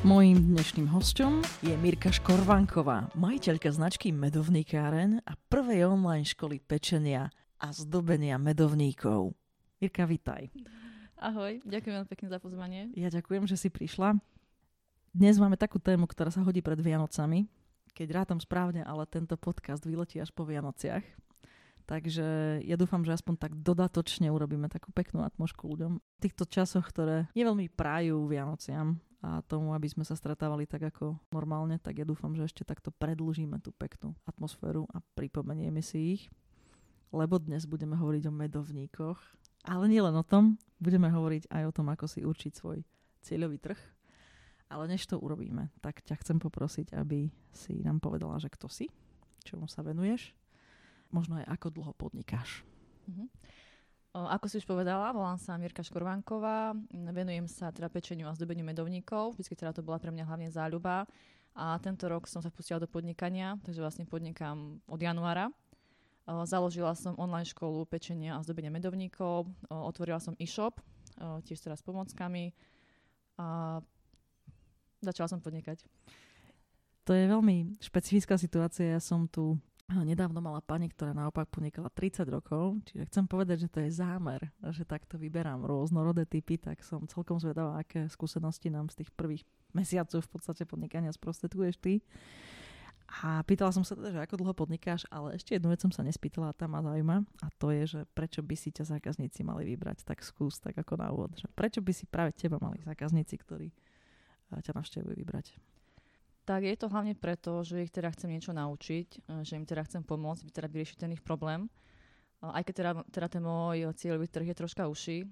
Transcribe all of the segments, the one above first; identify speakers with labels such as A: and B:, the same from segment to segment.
A: Mojím dnešným hostom je Mirka Škorvanková, majiteľka značky Medovníkáren a prvej online školy pečenia a zdobenia medovníkov. Mirka, vitaj.
B: Ahoj, ďakujem veľmi pekne za pozvanie.
A: Ja ďakujem, že si prišla. Dnes máme takú tému, ktorá sa hodí pred Vianocami. Keď rátam správne, ale tento podcast vyletí až po Vianociach. Takže ja dúfam, že aspoň tak dodatočne urobíme takú peknú atmošku ľuďom. V týchto časoch, ktoré neveľmi prajú Vianociam, a tomu, aby sme sa stretávali tak ako normálne, tak ja dúfam, že ešte takto predlžíme tú peknú atmosféru a pripomenieme si ich. Lebo dnes budeme hovoriť o medovníkoch. Ale nielen o tom, budeme hovoriť aj o tom, ako si určiť svoj cieľový trh. Ale než to urobíme, tak ťa chcem poprosiť, aby si nám povedala, že kto si, čomu sa venuješ, možno aj ako dlho podnikáš. Mm-hmm.
B: Ako si už povedala, volám sa Mirka Škorvánková, venujem sa teda pečeniu a zdobeniu medovníkov, vždy teda to bola pre mňa hlavne záľuba a tento rok som sa pustila do podnikania, takže vlastne podnikám od januára. Založila som online školu pečenia a zdobenia medovníkov, otvorila som e-shop, tiež teraz s pomockami a začala som podnikať.
A: To je veľmi špecifická situácia. Ja som tu Nedávno mala pani, ktorá naopak podnikala 30 rokov, čiže chcem povedať, že to je zámer, že takto vyberám rôznorodé typy, tak som celkom zvedavá, aké skúsenosti nám z tých prvých mesiacov v podstate podnikania sprostreduješ ty. A pýtala som sa teda, že ako dlho podnikáš, ale ešte jednu vec som sa nespýtala a tá ma zaujíma a to je, že prečo by si ťa zákazníci mali vybrať, tak skús tak ako na úvod, že prečo by si práve teba mali zákazníci, ktorí eh, ťa navštevujú vybrať
B: tak je to hlavne preto, že ich teda chcem niečo naučiť, e, že im teda chcem pomôcť, teda vyriešiť ten ich problém. Aj keď teda, teda ten môj cieľový trh je troška uši,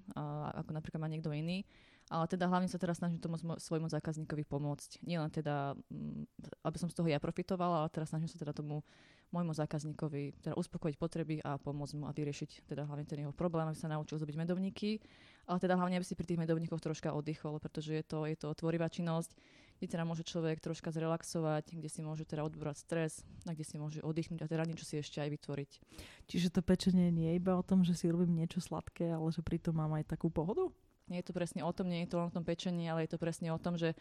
B: ako napríklad má niekto iný, ale teda hlavne sa teraz snažím tomu svojmu zákazníkovi pomôcť. Nie len teda, mm, aby som z toho ja profitovala, ale teraz snažím sa teda tomu môjmu zákazníkovi teda uspokojiť potreby a pomôcť mu a vyriešiť teda hlavne ten jeho problém, aby sa naučil zrobiť medovníky, ale teda hlavne aby si pri tých medovníkoch troška oddychol, pretože je to, je to tvorivá činnosť, kde teda môže človek troška zrelaxovať, kde si môže teda odbrať stres a kde si môže oddychnúť a teda niečo si ešte aj vytvoriť.
A: Čiže to pečenie nie je iba o tom, že si robím niečo sladké, ale že pritom mám aj takú pohodu?
B: Nie je to presne o tom, nie je to len o tom pečení, ale je to presne o tom, že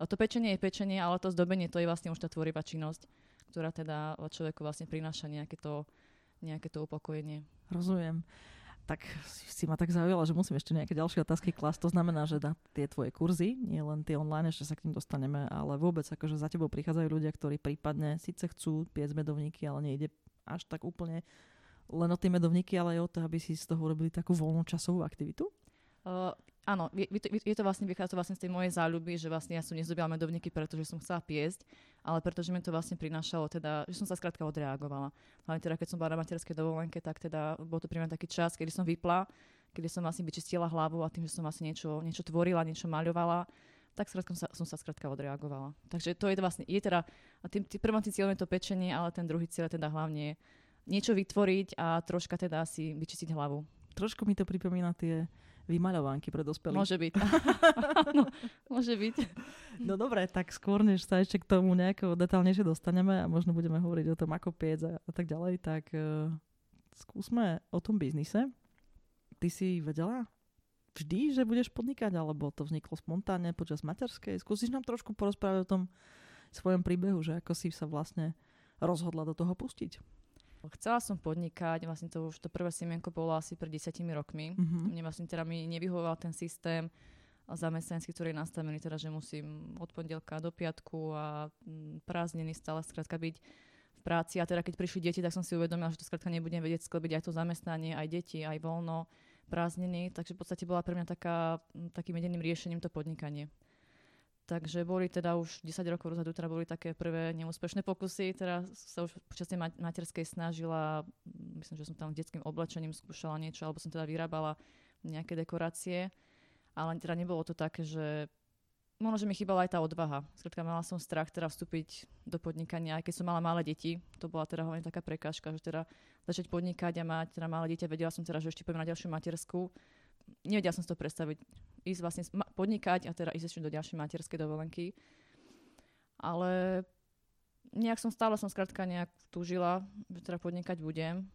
B: to pečenie je pečenie, ale to zdobenie to je vlastne už tá tvorivá činnosť, ktorá teda človeku vlastne prináša nejaké to, nejaké to upokojenie.
A: Rozumiem tak si ma tak zaujala, že musím ešte nejaké ďalšie otázky klasť. To znamená, že na tie tvoje kurzy, nie len tie online, ešte sa k tým dostaneme, ale vôbec akože za tebou prichádzajú ľudia, ktorí prípadne síce chcú piec medovníky, ale nejde až tak úplne len o tie medovníky, ale aj o to, aby si z toho urobili takú voľnú časovú aktivitu?
B: Uh, áno, je, je to vlastne, vychádza to vlastne z tej mojej záľuby, že vlastne ja som nezdobila medovníky, pretože som chcela piesť, ale pretože mi to vlastne prinášalo, teda, že som sa skrátka odreagovala. Hlavne teda, keď som bola na materskej dovolenke, tak teda bol to pri mňa taký čas, kedy som vypla, kedy som vlastne vyčistila hlavu a tým, že som vlastne niečo, niečo tvorila, niečo maľovala, tak som sa, som sa skrátka odreagovala. Takže to je vlastne, je teda, a tým, tým prvým cieľom je to pečenie, ale ten druhý cieľ je teda hlavne niečo vytvoriť a troška teda si vyčistiť hlavu.
A: Trošku mi to pripomína tie vymaľovánky pre dospelých.
B: Môže byť. no, môže byť.
A: No dobre, tak skôr, než sa ešte k tomu nejako detálnejšie dostaneme a možno budeme hovoriť o tom, ako piec a, a tak ďalej, tak uh, skúsme o tom biznise. Ty si vedela vždy, že budeš podnikať, alebo to vzniklo spontánne počas materskej? Skúsiš nám trošku porozprávať o tom svojom príbehu, že ako si sa vlastne rozhodla do toho pustiť?
B: Chcela som podnikať, vlastne to už to prvé semienko bolo asi pred desiatimi rokmi. Mm-hmm. Mne vlastne teda mi nevyhovoval ten systém zamestnanský, ktorý je nastavený, teda, že musím od pondelka do piatku a mm, prázdniny stále skrátka byť v práci. A teda keď prišli deti, tak som si uvedomila, že to skrátka nebudem vedieť sklbiť aj to zamestnanie, aj deti, aj voľno, prázdniny. Takže v podstate bola pre mňa taká, takým jediným riešením to podnikanie. Takže boli teda už 10 rokov dozadu, teda boli také prvé neúspešné pokusy. Teda sa už počas tej materskej snažila, myslím, že som tam detským oblečením skúšala niečo, alebo som teda vyrábala nejaké dekorácie. Ale teda nebolo to také, že možno, že mi chýbala aj tá odvaha. Skrátka, mala som strach teda vstúpiť do podnikania, aj keď som mala malé deti. To bola teda hlavne taká prekážka, že teda začať podnikať a mať teda malé dieťa. Vedela som teda, že ešte poviem na ďalšiu matersku. Nevedela som si to predstaviť. Ísť vlastne podnikať a teda ísť ešte do ďalšej materskej dovolenky. Ale nejak som stále som skrátka nejak túžila, že teda podnikať budem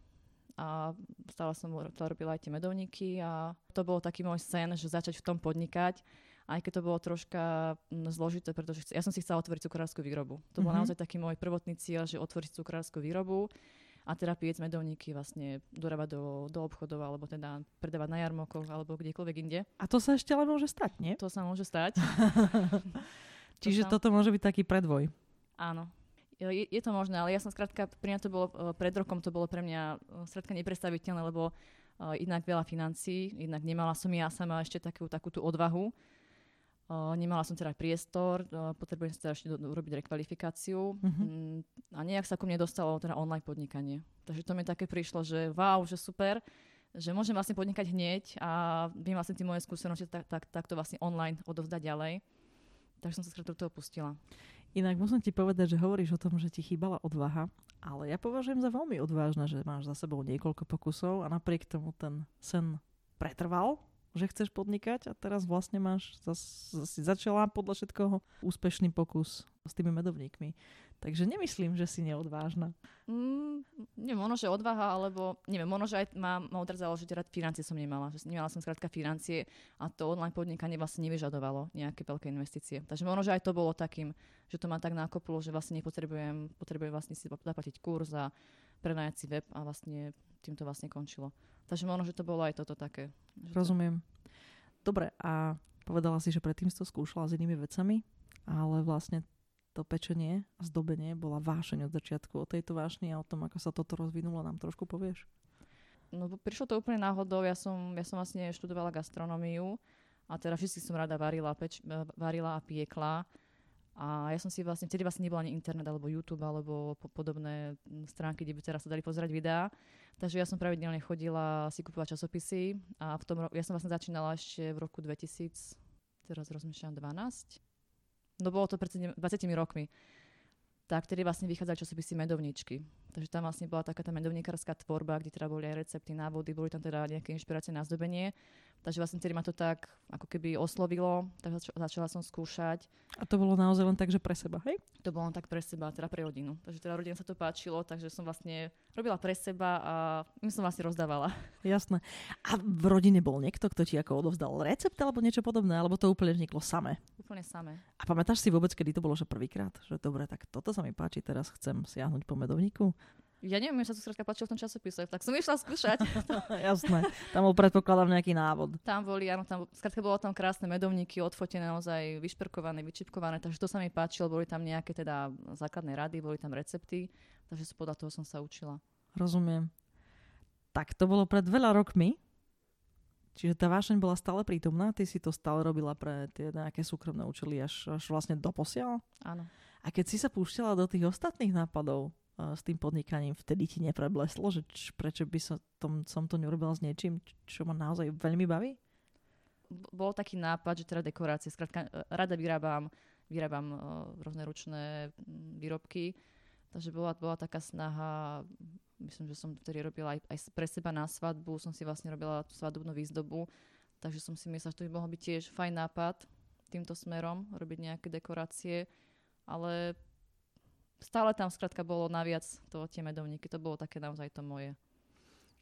B: a stále som to robila aj tie medovníky a to bol taký môj sen, že začať v tom podnikať aj keď to bolo troška mm, zložité, pretože ja som si chcela otvoriť cukrárskú výrobu. To bol mm-hmm. naozaj taký môj prvotný cieľ, že otvoriť cukrárskú výrobu a teda piec medovníky vlastne dorábať do, do obchodov alebo teda predávať na jarmokoch alebo kdekoľvek inde.
A: A to sa ešte ale môže stať, nie?
B: To sa môže stať.
A: Čiže to sa... toto môže byť taký predvoj.
B: Áno. Je, je to možné, ale ja som skrátka, pri mňa to bolo, e, pred rokom to bolo pre mňa e, skrátka nepredstaviteľné, lebo uh, jednak veľa financí, jednak nemala som ja sama ešte takú, takú tú odvahu nemala som teda priestor, potrebujem si teda ešte urobiť rekvalifikáciu uh-huh. a nejak sa ku mne dostalo teda online podnikanie. Takže to mi také prišlo, že wow, že super, že môžem vlastne podnikať hneď a viem vlastne tie moje skúsenosti tak, tak, takto vlastne online odovzdať ďalej. Takže som sa skrátka do toho pustila.
A: Inak musím ti povedať, že hovoríš o tom, že ti chýbala odvaha, ale ja považujem za veľmi odvážne, že máš za sebou niekoľko pokusov a napriek tomu ten sen pretrval že chceš podnikať a teraz vlastne máš, si začala podľa všetkoho úspešný pokus s tými medovníkmi. Takže nemyslím, že si neodvážna.
B: Mm, neviem, možno, že odvaha, alebo neviem, možno, že aj ma, ma odradzalo, že teda financie som nemala. Že nemala som skrátka financie a to online podnikanie vlastne nevyžadovalo nejaké veľké investície. Takže možno, že aj to bolo takým, že to ma tak nakoplo, že vlastne nepotrebujem potrebujem vlastne si zaplatiť kurz a prenajať si web a vlastne tým to vlastne končilo. Takže možno, že to bolo aj toto také.
A: Rozumiem. Dobre, a povedala si, že predtým si to skúšala s inými vecami, ale vlastne to pečenie a zdobenie bola vášeň od začiatku. O tejto vášni a o tom, ako sa toto rozvinulo, nám trošku povieš?
B: No prišlo to úplne náhodou. Ja som, ja som vlastne študovala gastronómiu a teda vždy som rada varila, peč, varila a piekla. A ja som si vlastne, vtedy vlastne nebol ani internet alebo YouTube alebo po, podobné stránky, kde by teraz sa dali pozerať videá. Takže ja som pravidelne chodila si kupovať časopisy a v tom, ja som vlastne začínala ešte v roku 2000, teraz rozmýšľam 12, no bolo to pred 20 rokmi, tak tedy vlastne vychádzali časopisy medovničky. Takže tam vlastne bola taká tá medovníkarská tvorba, kde teda boli aj recepty, návody, boli tam teda nejaké inšpirácie na zdobenie. Takže vlastne tedy ma to tak ako keby oslovilo, tak zač- začala som skúšať.
A: A to bolo naozaj len tak, že pre seba, hej?
B: To bolo len tak pre seba, teda pre rodinu. Takže teda rodine sa to páčilo, takže som vlastne robila pre seba a im som vlastne rozdávala.
A: Jasné. A v rodine bol niekto, kto ti ako odovzdal recept alebo niečo podobné, alebo to úplne vzniklo samé?
B: Úplne samé.
A: A pamätáš si vôbec, kedy to bolo, že prvýkrát? Že dobre, tak toto sa mi páči, teraz chcem siahnuť po medovníku?
B: Ja neviem, mne sa to skrátka páčilo v tom časopise, tak som išla skúšať.
A: Jasné, tam bol predpokladám nejaký návod.
B: Tam boli, áno, tam, skrátka bolo tam krásne medovníky, odfotené, naozaj vyšperkované, vyčipkované, takže to sa mi páčilo, boli tam nejaké teda základné rady, boli tam recepty, takže podľa toho som sa učila.
A: Rozumiem. Tak to bolo pred veľa rokmi, Čiže tá vášeň bola stále prítomná, ty si to stále robila pre tie nejaké súkromné účely až, až vlastne doposiaľ?
B: Áno.
A: A keď si sa púšťala do tých ostatných nápadov, s tým podnikaním vtedy ti neprebleslo, že č, prečo by som, tom, som to neurobila s niečím, čo ma naozaj veľmi baví?
B: Bol taký nápad, že teda dekorácie, skrátka e, rada vyrábam, vyrábam uh, rôzne ručné výrobky, takže bola, bola taká snaha, myslím, že som vtedy robila aj, aj pre seba na svadbu, som si vlastne robila tú svadobnú výzdobu, takže som si myslela, že to by mohol byť tiež fajn nápad týmto smerom, robiť nejaké dekorácie, ale stále tam skrátka bolo naviac to tie medovníky. To bolo také naozaj to moje.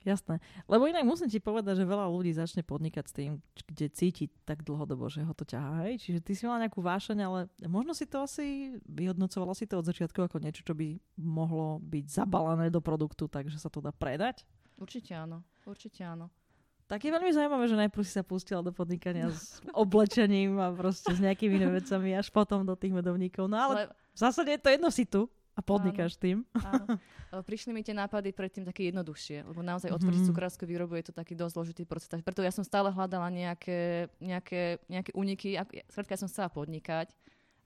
A: Jasné. Lebo inak musím ti povedať, že veľa ľudí začne podnikať s tým, kde cíti tak dlhodobo, že ho to ťahá. Hej? Čiže ty si mala nejakú vášeň, ale možno si to asi vyhodnocovala si to od začiatku ako niečo, čo by mohlo byť zabalené do produktu, takže sa to dá predať?
B: Určite áno. Určite áno.
A: Tak je veľmi zaujímavé, že najprv si sa pustila do podnikania s oblečením a proste s nejakými vecami, až potom do tých medovníkov. No ale... ale v zásade je to jedno si tu a podnikáš áno, tým.
B: Áno. Prišli mi tie nápady predtým také jednoduchšie, lebo naozaj otvoriť mm-hmm. cukrárskú výrobu je to taký dosť zložitý proces. Preto ja som stále hľadala nejaké, nejaké, nejaké úniky. Skrátka, ja som chcela podnikať.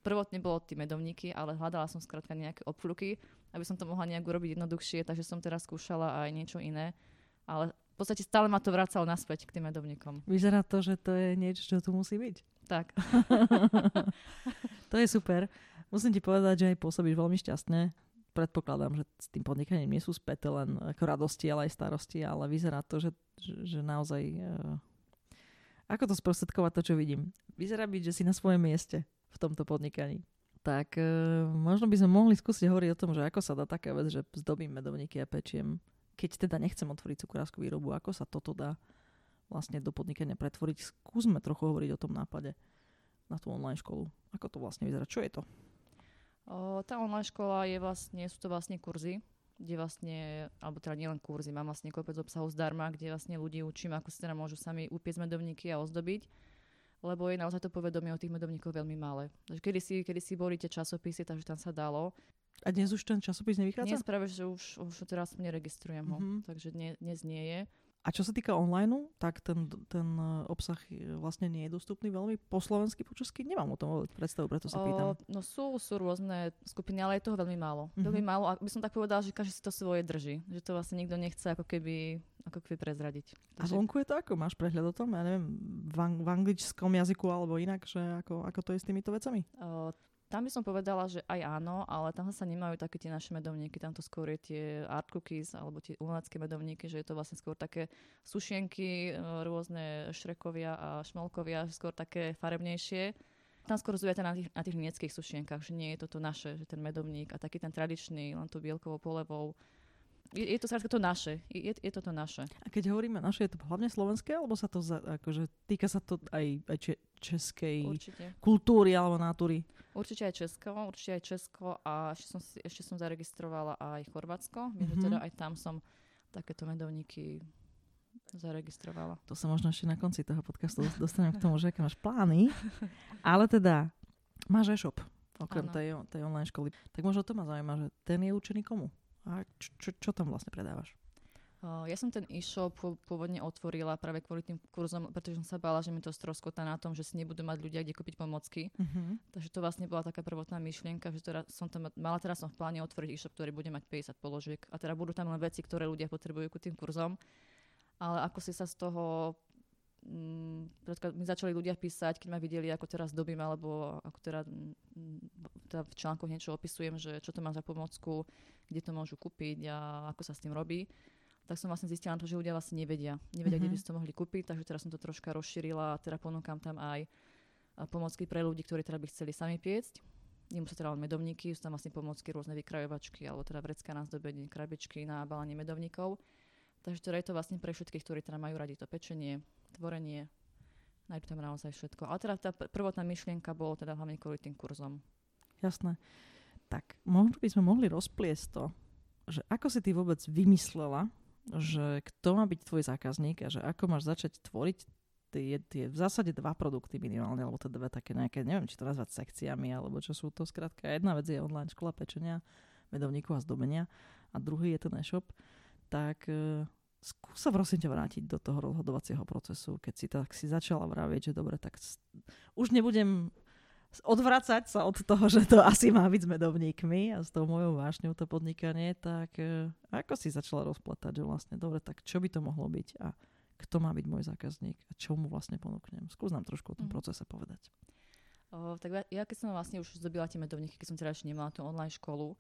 B: Prvotne bolo tie medovníky, ale hľadala som skrátka nejaké obfluky, aby som to mohla nejak urobiť jednoduchšie, takže som teraz skúšala aj niečo iné. Ale v podstate stále ma to vracalo naspäť k tým medovníkom.
A: Vyzerá to, že to je niečo, čo tu musí byť.
B: Tak.
A: To je super. Musím ti povedať, že aj pôsobíš veľmi šťastne. Predpokladám, že s tým podnikaním nie sú späté len ako radosti, ale aj starosti, ale vyzerá to, že, že, že naozaj... Uh, ako to sprostredkovať to, čo vidím? Vyzerá byť, že si na svojom mieste v tomto podnikaní. Tak uh, možno by sme mohli skúsiť hovoriť o tom, že ako sa dá taká vec, že zdobím medovníky a pečiem, keď teda nechcem otvoriť cukrársku výrobu, ako sa toto dá vlastne do podnikania pretvoriť. Skúsme trochu hovoriť o tom nápade na tú online školu. Ako to vlastne vyzerá? Čo je to?
B: O, tá online škola je vlastne, sú to vlastne kurzy, kde vlastne, alebo teda nielen kurzy, mám vlastne kopec obsahov zdarma, kde vlastne ľudí učím, ako si teda môžu sami upiecť medovníky a ozdobiť lebo je naozaj to povedomie o tých medovníkoch veľmi malé. Takže kedy si, kedy si boli tie časopisy, takže tam sa dalo.
A: A dnes už ten časopis nevychádza?
B: Dnes práve, že už, už teraz neregistrujem ho, mm-hmm. takže dnes, dnes nie je.
A: A čo sa týka online, tak ten, ten obsah vlastne nie je dostupný veľmi po slovensky, po česky. Nemám o tom predstavu, preto sa pýtam. O,
B: no sú, sú rôzne skupiny, ale je toho veľmi málo. Mm-hmm. Veľmi málo. A by som tak povedala, že každý si to svoje drží. Že to vlastne nikto nechce ako keby, ako keby prezradiť.
A: Takže... A zvonku je to ako? Máš prehľad o tom? Ja neviem, v, ang- v anglickom jazyku alebo inak, že ako, ako to je s týmito vecami? O,
B: tam by som povedala, že aj áno, ale tam sa nemajú také tie naše medovníky, tam to skôr je tie art cookies alebo tie umelecké medovníky, že je to vlastne skôr také sušienky, e, rôzne šrekovia a šmolkovia, skôr také farebnejšie. Tam skôr zujete na tých, na tých nemeckých sušienkach, že nie je to to naše, že ten medovník a taký ten tradičný, len to bielkovou polevou, je, je to skrátka to naše. Je, je to to naše.
A: A keď hovoríme naše, je to hlavne slovenské, alebo sa to za, akože, týka sa to aj, aj če, českej určite. kultúry alebo natúry?
B: Určite aj Česko, určite aj Česko a ešte som, ešte som zaregistrovala aj Chorvátsko. Mm-hmm. teda aj tam som takéto medovníky zaregistrovala.
A: To sa možno ešte na konci toho podcastu dostanem k tomu, že aké máš plány. Ale teda, máš e-shop, okrem tej, tej online školy. Tak možno to ma zaujíma, že ten je určený komu? A čo, čo, čo tam vlastne predávaš?
B: Ja som ten e-shop pôvodne otvorila práve kvôli tým kurzom, pretože som sa bála, že mi to stroskota na tom, že si nebudú mať ľudia kde kúpiť pomocky. Uh-huh. Takže to vlastne bola taká prvotná myšlienka, že teda som tam mala teraz som v pláne otvoriť e-shop, ktorý bude mať 50 položiek a teda budú tam len veci, ktoré ľudia potrebujú ku tým kurzom. Ale ako si sa z toho mi začali ľudia písať, keď ma videli, ako teraz dobím, alebo ako teda, mm, teda v článkoch niečo opisujem, že čo to mám za pomocku, kde to môžu kúpiť a ako sa s tým robí, tak som vlastne zistila na to, že ľudia vlastne nevedia. Nevedia, mm-hmm. kde by si to mohli kúpiť, takže teraz som to troška rozšírila a teda ponúkam tam aj pomocky pre ľudí, ktorí teda by chceli sami piecť. Nemusí teda len medovníky, sú tam vlastne pomocky, rôzne vykrajovačky alebo teda vrecká na zdobenie, krabičky na balanie medovníkov. Takže teda je to vlastne pre všetkých, ktorí teda majú radi to pečenie, tvorenie, nájdu tam naozaj všetko. Ale teda tá prvotná myšlienka bolo teda hlavne kvôli tým kurzom.
A: Jasné tak možno by sme mohli rozpliesť to, že ako si ty vôbec vymyslela, že kto má byť tvoj zákazník a že ako máš začať tvoriť tie, tie v zásade dva produkty minimálne, alebo to dve také nejaké, neviem, či to nazvať sekciami, alebo čo sú to. Skrátka, jedna vec je online škola pečenia, medovníku a zdobenia a druhý je ten e-shop. Tak e, skús sa prosím ťa vrátiť do toho rozhodovacieho procesu, keď si tak si začala vravieť, že dobre, tak už nebudem odvracať sa od toho, že to asi má byť s medovníkmi a s tou mojou vášňou to podnikanie, tak e, ako si začala rozplatať, že vlastne dobre, tak čo by to mohlo byť a kto má byť môj zákazník a čo mu vlastne ponúknem. Skús nám trošku o tom mm. procese povedať.
B: O, tak ja, keď som vlastne už zdobila tie medovníky, keď som teda ešte nemala tú online školu,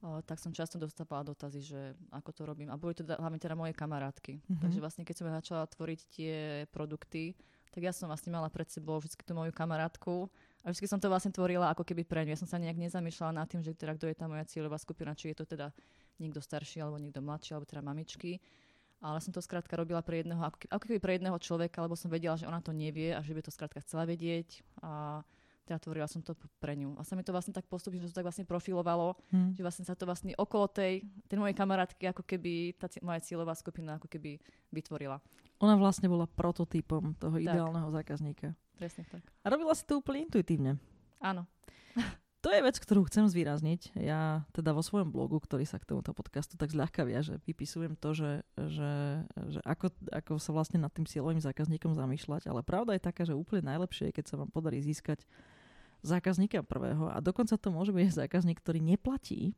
B: tak som často dostávala dotazy, že ako to robím. A boli to hlavne teda moje kamarátky. Mm-hmm. Takže vlastne keď som začala tvoriť tie produkty, tak ja som vlastne mala pred sebou vždy tú moju kamarátku, a vždy som to vlastne tvorila ako keby pre ňu. Ja som sa nejak nezamýšľala nad tým, že teda kto je tá moja cieľová skupina, či je to teda niekto starší, alebo niekto mladší, alebo teda mamičky. Ale som to skrátka robila pre jedného, ako keby, ako keby pre jedného človeka, lebo som vedela, že ona to nevie a že by to skrátka chcela vedieť. A teda tvorila som to pre ňu. A sa mi to vlastne tak postupne, že to tak vlastne profilovalo, hmm. že vlastne sa to vlastne okolo tej, tej mojej kamarátky, ako keby tá moja cieľová skupina ako keby vytvorila.
A: Ona vlastne bola prototypom toho tak. ideálneho zákazníka.
B: Presne tak.
A: A robila si to úplne intuitívne.
B: Áno.
A: To je vec, ktorú chcem zvýrazniť. Ja teda vo svojom blogu, ktorý sa k tomuto podcastu tak zľahka že vypisujem to, že, že, že ako, ako sa vlastne nad tým cieľovým zákazníkom zamýšľať, ale pravda je taká, že úplne najlepšie je, keď sa vám podarí získať zákazníka prvého a dokonca to môže byť zákazník, ktorý neplatí,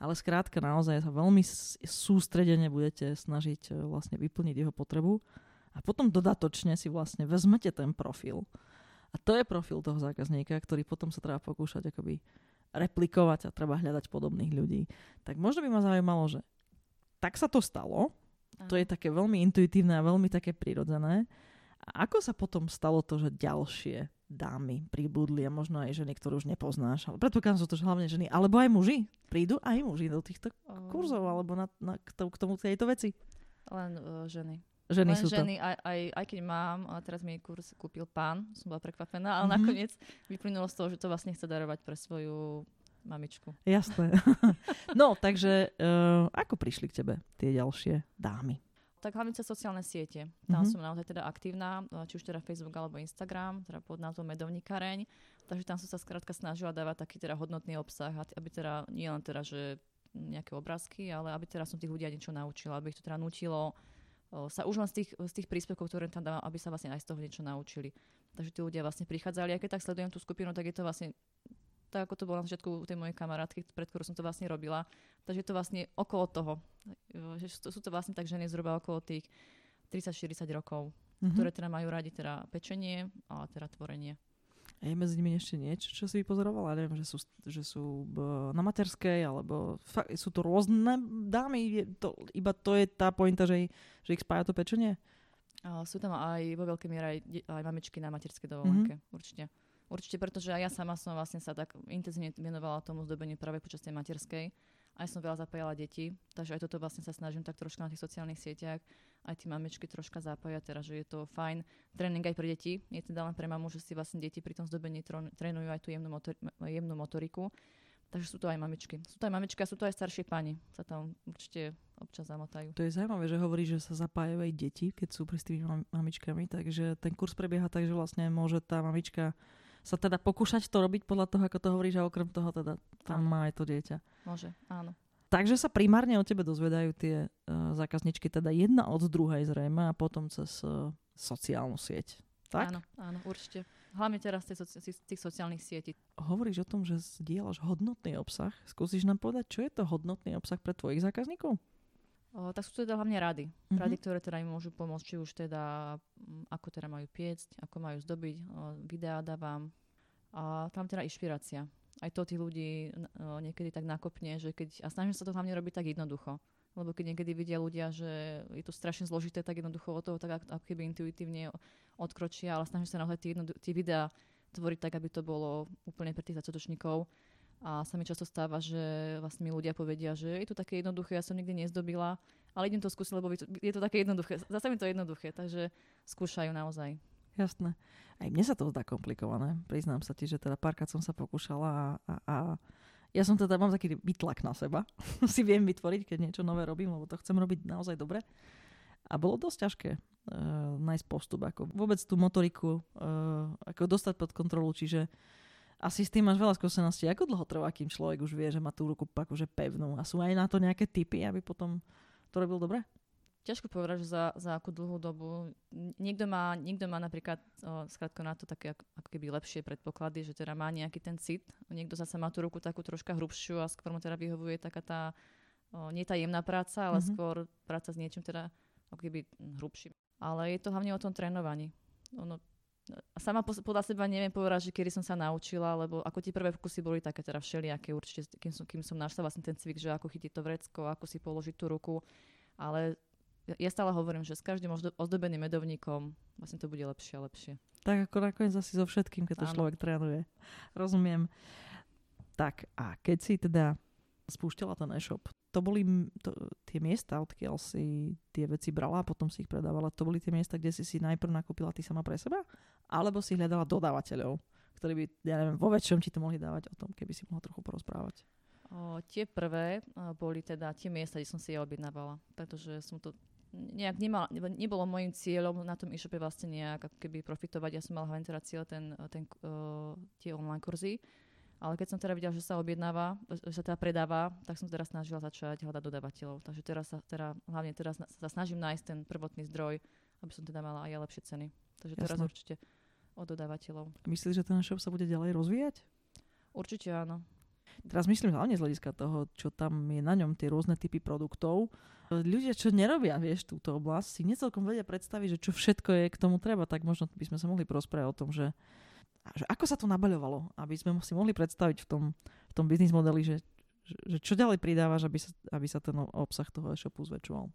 A: ale skrátka naozaj sa veľmi sústredene budete snažiť e, vlastne vyplniť jeho potrebu a potom dodatočne si vlastne vezmete ten profil A to je profil toho zákazníka, ktorý potom sa treba pokúšať akoby replikovať a treba hľadať podobných ľudí. Tak možno by ma zaujímalo, že tak sa to stalo, to je také veľmi intuitívne a veľmi také prirodzené. A ako sa potom stalo to, že ďalšie dámy pribudli a možno aj ženy, ktoré už nepoznáš, ale predpokladám, že to hlavne ženy, alebo aj muži. Prídu aj muži do týchto kurzov alebo na, na, k, tomu, k tomu tejto veci.
B: Len uh, ženy.
A: Ženy
B: Len
A: sú
B: ženy,
A: to.
B: aj, aj, aj keď mám, a teraz mi kurz kúpil pán, som bola prekvapená, ale
A: Mhm.
B: mm-hmm. nakoniec vyplynulo z toho, že to vlastne chce darovať pre svoju mamičku.
A: Jasné. no, takže uh, ako prišli k tebe tie ďalšie dámy?
B: Tak hlavne cez sociálne siete. Tam
A: Mhm.
B: mm-hmm. som naozaj teda aktívna, či už teda Facebook alebo Instagram, teda pod názvom Medovníkareň. Takže tam som sa skrátka snažila dávať taký teda hodnotný obsah, aby teda nie len teda, že nejaké obrázky, ale aby teda som tých ľudí niečo naučila, aby ich to teda nutilo o, sa už len z tých, z tých príspevkov, ktoré tam dávam, aby sa vlastne aj z toho niečo naučili. Takže tí ľudia vlastne prichádzali, aj keď tak sledujem tú skupinu, tak je to vlastne tak, ako to bolo na začiatku u tej mojej kamarátky, pred ktorou som to vlastne robila. Takže je to vlastne okolo toho. Sú to, vlastne tak ženy zhruba okolo tých 30-40 rokov,
A: Mhm.
B: ktoré teda majú radi teda pečenie a teda tvorenie.
A: A je medzi nimi ešte niečo, čo si vypozorovala? Neviem, že sú, že sú na materskej, alebo fa- sú to rôzne dámy? Je to, iba to je tá pointa, že, že ich spája to pečenie?
B: A sú tam aj vo veľkej miere aj, aj mamičky na materskej dovolenke. Mm-hmm. Určite. Určite, pretože aj ja sama som vlastne sa tak intenzívne venovala tomu zdobeniu práve počas tej materskej. Aj som veľa zapájala deti, takže aj toto vlastne sa snažím tak troška na tých sociálnych sieťach aj tie mamičky troška zapájať, teda, že je to fajn tréning aj pre deti. Nie teda len pre mamu, že si vlastne deti pri tom zdobení trénujú aj tú jemnú, motor- jemnú motoriku. Takže sú to aj mamičky. Sú to aj mamičky a sú to aj staršie pani. Sa tam určite občas zamotajú.
A: To je zaujímavé, že hovorí, že sa zapájajú aj deti, keď sú pri s tými mam- mamičkami, takže ten kurz prebieha tak, že vlastne môže tá mamička sa teda pokúšať to robiť podľa toho, ako to hovoríš a okrem toho teda tam
B: Áno.
A: má aj to dieťa.
B: Môže, áno.
A: Takže sa primárne o tebe dozvedajú tie uh, zákazničky, teda jedna od druhej zrejme a potom cez uh, sociálnu sieť. Tak?
B: Áno, áno, určite. Hlavne teraz z z tých sociálnych sietí.
A: Hovoríš o tom, že zdieľaš hodnotný obsah. Skúsiš nám povedať, čo je to hodnotný obsah pre tvojich zákazníkov?
B: O, tak sú teda hlavne rady.
A: Mhm.
B: Rady, ktoré teda im môžu pomôcť, či už teda, ako teda majú piecť, ako majú zdobiť, o, videá dávam. A tam teda inšpirácia. Aj to tých ľudí o, niekedy tak nakopne, že keď, a snažím sa to hlavne robiť tak jednoducho. Lebo keď niekedy vidia ľudia, že je to strašne zložité, tak jednoducho od toho tak ako, ako keby intuitívne odkročia, ale snažím sa naozaj tie, jednodu- tie videá tvoriť tak, aby to bolo úplne pre tých začiatočníkov. A sa mi často stáva, že vlastne mi ľudia povedia, že je to také jednoduché, ja som nikdy nezdobila, ale idem to skúsiť, lebo je to, také jednoduché. Zase mi to je jednoduché, takže skúšajú naozaj.
A: Jasné. Aj mne sa to zdá komplikované. Priznám sa ti, že teda párkrát som sa pokúšala a, a, a ja som teda, mám taký vytlak na seba. si viem vytvoriť, keď niečo nové robím, lebo to chcem robiť naozaj dobre. A bolo dosť ťažké uh, nájsť postup, ako vôbec tú motoriku uh, ako dostať pod kontrolu, čiže asi s tým máš veľa skúseností. Ako dlho trvá, kým človek už vie, že má tú ruku akože pevnú? A sú aj na to nejaké typy, aby potom to robil dobre?
B: Ťažko povedať, že za, za akú dlhú dobu. Niekto má, niekto má napríklad o, skratko na to také ako, ako keby lepšie predpoklady, že teda má nejaký ten cit. Niekto zase má tú ruku takú troška hrubšiu a skôr mu teda vyhovuje taká tá, o, nie tá jemná práca, ale
A: Mhm.
B: mm-hmm. skôr práca s niečím teda ako keby hm, hrubším. Ale je to hlavne o tom trénovaní. Ono, sama podľa seba neviem povedať, že kedy som sa naučila, lebo ako tie prvé pokusy boli také teda všelijaké určite, kým som, kým som našla vlastne ten cvik, že ako chytiť to vrecko, ako si položiť tú ruku. Ale ja- stále hovorím, že s každým ozdo- ozdobeným medovníkom vlastne to bude lepšie a lepšie.
A: Tak ako nakoniec asi so všetkým, keď to
B: Áno.
A: človek trénuje. Rozumiem. Tak a keď si teda spúšťala ten e-shop, to boli to, tie miesta, odkiaľ si tie veci brala a potom si ich predávala, to boli tie miesta, kde si si najprv nakúpila ty sama pre seba? Alebo si hľadala dodávateľov, ktorí by, ja neviem, vo väčšom ti to mohli dávať o tom, keby si mohla trochu porozprávať.
B: O, tie prvé o, boli teda tie miesta, kde som si ja objednávala, pretože som to nejak nemala, nebo nebolo môjim cieľom na tom e-shope vlastne nejak ako keby profitovať. Ja som mala hlavne teda cieľ ten, ten, uh, tie online kurzy. Ale keď som teda videla, že sa objednáva, že sa teda predáva, tak som teda snažila začať hľadať dodávateľov. Takže teraz sa teda, hlavne teraz sa snažím nájsť ten prvotný zdroj, aby som teda mala aj lepšie ceny. Takže teraz
A: Jasné.
B: určite od dodávateľov.
A: Myslíš, že ten e-shop sa bude ďalej rozvíjať?
B: Určite áno.
A: Teraz myslím hlavne z hľadiska toho, čo tam je na ňom, tie rôzne typy produktov. Ľudia, čo nerobia, vieš, túto oblasť, si necelkom vedia predstaviť, že čo všetko je k tomu treba, tak možno by sme sa mohli porozprávať o tom, že že ako sa to nabaľovalo, aby sme si mohli predstaviť v tom, v tom biznis modeli, že, že, že čo ďalej pridávaš, aby sa, aby sa ten obsah toho e-shopu zväčšoval?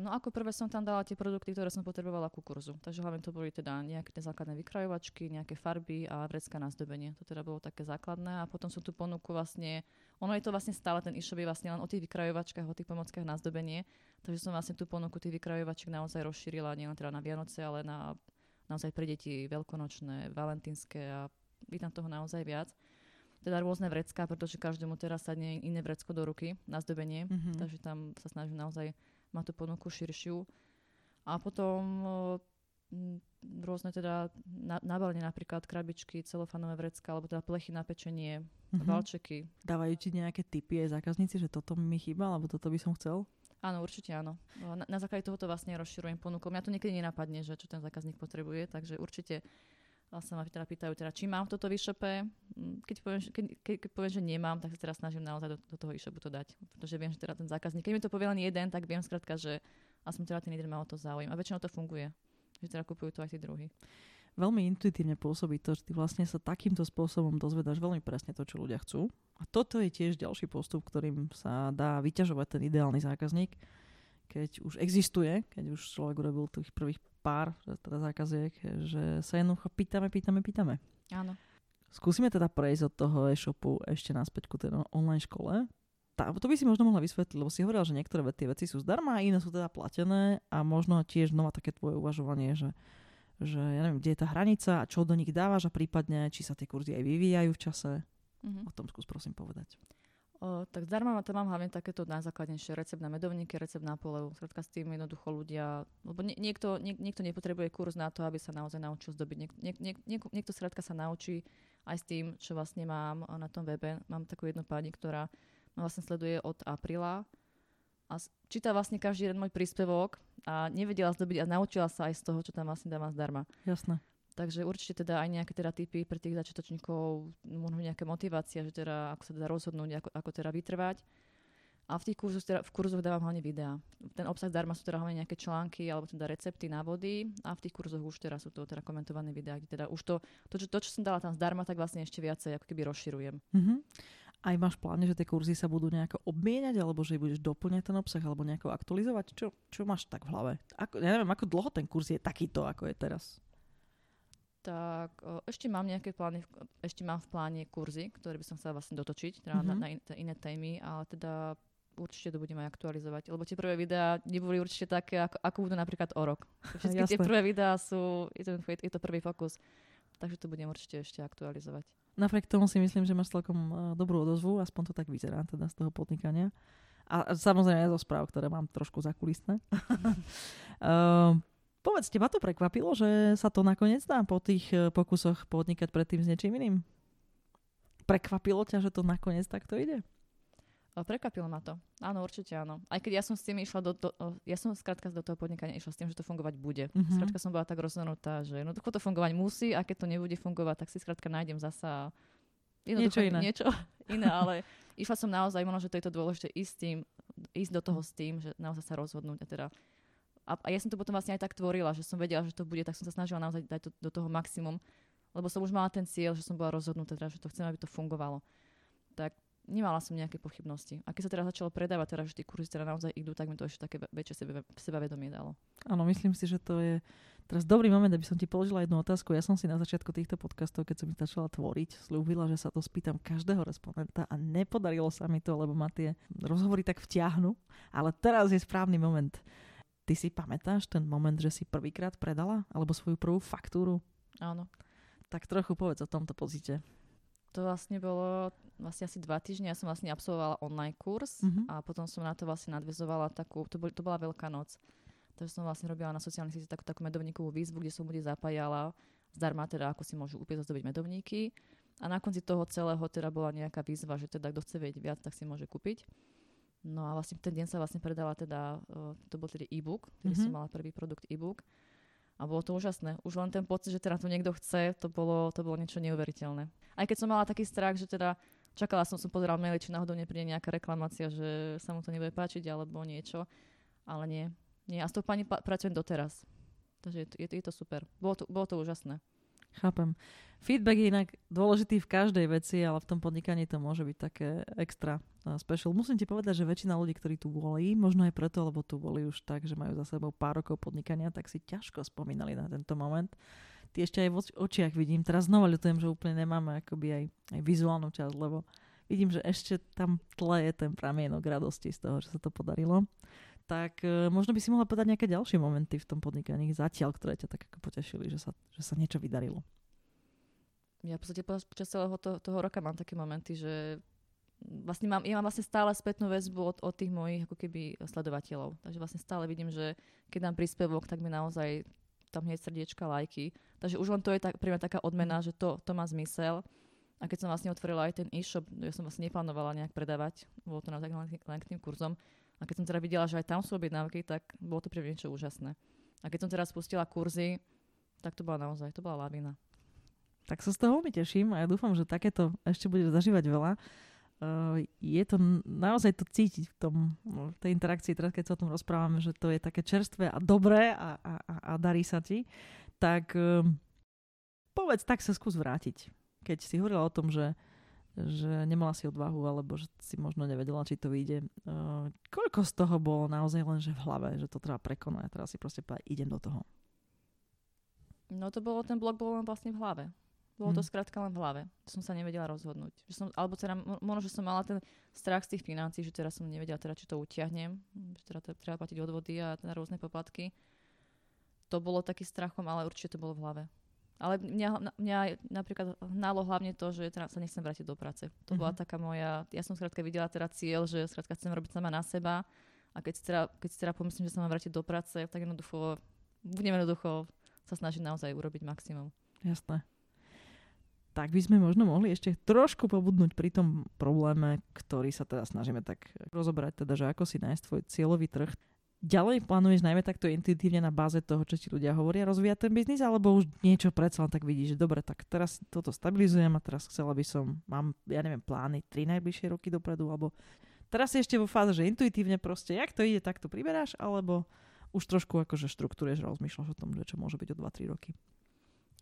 B: No ako prvé som tam dala tie produkty, ktoré som potrebovala ku kurzu. Takže hlavne to boli teda nejaké základné vykrajovačky, nejaké farby a vrecká na zdobenie. To teda bolo také základné a potom som tu ponuku vlastne, ono je to vlastne stále ten e-shop je vlastne len o tých vykrajovačkách, o tých pomockách na zdobenie. Takže som vlastne tú ponuku tých vykrajovačiek naozaj rozšírila nielen teda na Vianoce, ale na naozaj pre deti veľkonočné, valentínske a je tam toho naozaj viac teda rôzne vrecká, pretože každému teraz sadne iné vrecko do ruky na zdobenie, mm-hmm. takže tam sa snažím naozaj má tú ponuku širšiu. A potom rôzne teda na, napríklad krabičky, celofanové vrecka, alebo teda plechy na pečenie, mm-hmm. valčeky.
A: Dávajú ti nejaké typy aj zákazníci, že toto mi chýba, alebo toto by som chcel?
B: Áno, určite áno. Na, na základe tohoto vlastne rozširujem ponuku. Mňa to niekedy nenapadne, že čo ten zákazník potrebuje, takže určite sa ma teda pýtajú, teda, či mám toto v e-shope. Mm, keď poviem, keď, keď, poviem, že nemám, tak sa teraz snažím naozaj do, do toho e-shopu to dať. Pretože viem, že teda ten zákazník, keď mi to povie len jeden, tak viem skrátka, že aspoň teda ten jeden má o to záujem. A väčšinou to funguje. Že teda kupujú to aj tí druhí.
A: Veľmi intuitívne pôsobí to, že ty vlastne sa takýmto spôsobom dozvedáš veľmi presne to, čo ľudia chcú. A toto je tiež ďalší postup, ktorým sa dá vyťažovať ten ideálny zákazník, keď už existuje, keď už človek urobil tých prvých pár teda zákaziek, že sa jednoducho pýtame, pýtame, pýtame.
B: Áno.
A: Skúsime teda prejsť od toho e-shopu ešte naspäť ku tej online škole. Tá, to by si možno mohla vysvetliť, lebo si hovorila, že niektoré tie veci sú zdarma iné sú teda platené a možno tiež znova také tvoje uvažovanie, že, že ja neviem, kde je tá hranica a čo do nich dávaš a prípadne, či sa tie kurzy aj vyvíjajú v čase. Mm-hmm. O tom skús prosím povedať.
B: Tak zdarma tam mám hlavne takéto najzákladnejšie recept na medovníky, recept na polevu. Skrátka s tým jednoducho ľudia, lebo nie, niekto, nie, niekto nepotrebuje kurz na to, aby sa naozaj naučil zdobiť. Niek, niek, niek, niek, niekto skrátka sa naučí aj s tým, čo vlastne mám na tom webe. Mám takú jednu pani, ktorá ma vlastne sleduje od apríla a číta vlastne každý jeden môj príspevok a nevedela zdobiť a naučila sa aj z toho, čo tam vlastne dávam zdarma.
A: Jasné.
B: Takže určite teda aj nejaké teda typy pre tých začiatočníkov, možno nejaké motivácia, že teda ako sa teda rozhodnúť, ako, ako teda vytrvať. A v tých kurzoch, teda, v kurzoch dávam hlavne videá. Ten obsah zdarma sú teda hlavne nejaké články alebo teda recepty, návody a v tých kurzoch už teraz sú to teda komentované videá, kde teda už to, to, čo, to, čo som dala tam zdarma, tak vlastne ešte viacej ako keby rozširujem.
A: Mm-hmm. Aj máš pláne, že tie kurzy sa budú nejako obmieniať, alebo že budeš doplňať ten obsah, alebo nejako aktualizovať? Čo, čo máš tak v hlave? Ako, ja neviem, ako dlho ten kurz je takýto, ako je teraz?
B: Tak o, ešte mám nejaké plány, ešte mám v pláne kurzy, ktoré by som chcela vlastne dotočiť, teda mm-hmm. na, mhm. na iné témy, ale teda určite to budem aj aktualizovať, lebo tie prvé videá neboli určite také, ako, ako budú napríklad o rok. Všetky tie prvé videá sú, je to, je to prvý fokus, takže to budem určite ešte aktualizovať.
A: Napriek tomu si myslím, že máš celkom uh, dobrú odozvu, aspoň to tak vyzerá teda z toho podnikania. A, a samozrejme aj zo správ, ktoré mám trošku zakulisné. uh, Povedz, teba to prekvapilo, že sa to nakoniec dá po tých e, pokusoch podnikať predtým s niečím iným? Prekvapilo ťa, že to nakoniec takto ide?
B: Prekvapilo ma to. Áno, určite áno. Aj keď ja som s tým išla do, do ja som skrátka do toho podnikania išla s tým, že to fungovať bude. Mm-hmm. Skrátka som bola tak rozhodnutá, že no to fungovať musí a keď to nebude fungovať, tak si skrátka nájdem zasa
A: niečo iné.
B: Niečo iné, ale išla som naozaj, možno, že to je to dôležité ísť, tým, ísť do toho s tým, že naozaj sa rozhodnúť a teda a, a ja som to potom vlastne aj tak tvorila, že som vedela, že to bude, tak som sa snažila naozaj dať to, do toho maximum, lebo som už mala ten cieľ, že som bola rozhodnutá, teda, že to chcem, aby to fungovalo. Tak nemala som nejaké pochybnosti. A keď sa teraz začalo predávať, teda, že tí kurzy teda naozaj idú, tak mi to ešte také väčšie sebe, sebavedomie dalo.
A: Áno, myslím si, že to je teraz dobrý moment, aby som ti položila jednu otázku. Ja som si na začiatku týchto podcastov, keď som ich začala tvoriť, slúbila, že sa to spýtam každého respondenta a nepodarilo sa mi to, lebo ma tie rozhovory tak vtiahnu. Ale teraz je správny moment. Ty si pamätáš ten moment, že si prvýkrát predala? Alebo svoju prvú faktúru?
B: Áno.
A: Tak trochu povedz o tomto pozite.
B: To vlastne bolo vlastne asi dva týždne. Ja som vlastne absolvovala online kurz mm-hmm. a potom som na to vlastne nadvezovala takú, to, bol, to bola veľká noc. Takže som vlastne robila na sociálnych sieťach takú, takú medovníkovú výzvu, kde som ľudí zapájala zdarma teda, ako si môžu úplne zazdobiť medovníky. A na konci toho celého teda bola nejaká výzva, že teda kto chce vedieť viac, tak si môže kúpiť. No a vlastne ten deň sa vlastne predala teda, uh, to bol tedy e-book, ktorý mm-hmm. som mala prvý produkt e-book. A bolo to úžasné. Už len ten pocit, že teda to niekto chce, to bolo, to bolo niečo neuveriteľné. Aj keď som mala taký strach, že teda čakala som, som pozeral maily, či náhodou nepríde nejaká reklamácia, že sa mu to nebude páčiť alebo niečo. Ale nie. nie. A s tou pani pa- pracujem doteraz. Takže je to, je, to, je to super. Bolo to, bolo to úžasné.
A: Chápem. Feedback je inak dôležitý v každej veci, ale v tom podnikaní to môže byť také extra uh, special. Musím ti povedať, že väčšina ľudí, ktorí tu boli, možno aj preto, lebo tu boli už tak, že majú za sebou pár rokov podnikania, tak si ťažko spomínali na tento moment. Ty ešte aj v očiach vidím. Teraz znova ľutujem, že úplne nemáme akoby aj, aj vizuálnu časť, lebo vidím, že ešte tam tle je ten pramienok radosti z toho, že sa to podarilo. Tak uh, možno by si mohla povedať nejaké ďalšie momenty v tom podnikaní zatiaľ, ktoré ťa tak ako potešili, že sa, že sa niečo vydarilo
B: ja v podstate počas celého to, toho roka mám také momenty, že vlastne mám, ja mám vlastne stále spätnú väzbu od, od tých mojich ako keby sledovateľov. Takže vlastne stále vidím, že keď dám príspevok, tak mi naozaj tam hneď srdiečka, lajky. Takže už len to je tak, pre mňa taká odmena, že to, to má zmysel. A keď som vlastne otvorila aj ten e-shop, ja som vlastne neplánovala nejak predávať, bolo to naozaj len, len k tým kurzom. A keď som teda videla, že aj tam sú objednávky, tak bolo to pre mňa niečo úžasné. A keď som teraz spustila kurzy, tak to bola naozaj, to bola lavina.
A: Tak sa z toho veľmi teším a ja dúfam, že takéto ešte budeš zažívať veľa. Uh, je to naozaj to cítiť v, tom, v tej interakcii, teraz keď sa o tom rozprávame, že to je také čerstvé a dobré a, a, a darí sa ti, tak uh, povedz, tak sa skús vrátiť. Keď si hovorila o tom, že, že nemala si odvahu, alebo že si možno nevedela, či to vyjde. Uh, koľko z toho bolo naozaj len, že v hlave, že to treba prekonať. Teraz si proste povedať, idem do toho.
B: No to bolo, ten blok bol len vlastne v hlave. Bolo to mhm. skrátka len v hlave. Som sa nevedela rozhodnúť. Že som, alebo teda, možno, že som mala ten strach z tých financií, že teraz som nevedela, teda, či to utiahnem, že teda treba platiť odvody a teda rôzne poplatky. To bolo taký strachom, ale určite to bolo v hlave. Ale mňa, mňa napríklad hnalo hlavne to, že teda sa nechcem vrátiť do práce. To bola mhm. taká moja, ja som skrátka videla teda cieľ, že skrátka chcem robiť sama na seba a keď si teda, keď si teda pomyslím, že sa mám vrátiť do práce, tak jednoducho budem jednoducho sa snažiť naozaj urobiť maximum.
A: Jasné tak by sme možno mohli ešte trošku pobudnúť pri tom probléme, ktorý sa teda snažíme tak rozobrať, teda, že ako si nájsť tvoj cieľový trh. Ďalej plánuješ najmä takto intuitívne na báze toho, čo ti ľudia hovoria, rozvíjať ten biznis, alebo už niečo predsa len tak vidíš, že dobre, tak teraz toto stabilizujem a teraz chcela by som, mám, ja neviem, plány tri najbližšie roky dopredu, alebo teraz si ešte vo fáze, že intuitívne proste, jak to ide, tak to priberáš, alebo už trošku akože štruktúruješ, rozmýšľaš o tom, čo môže byť o 2-3 roky.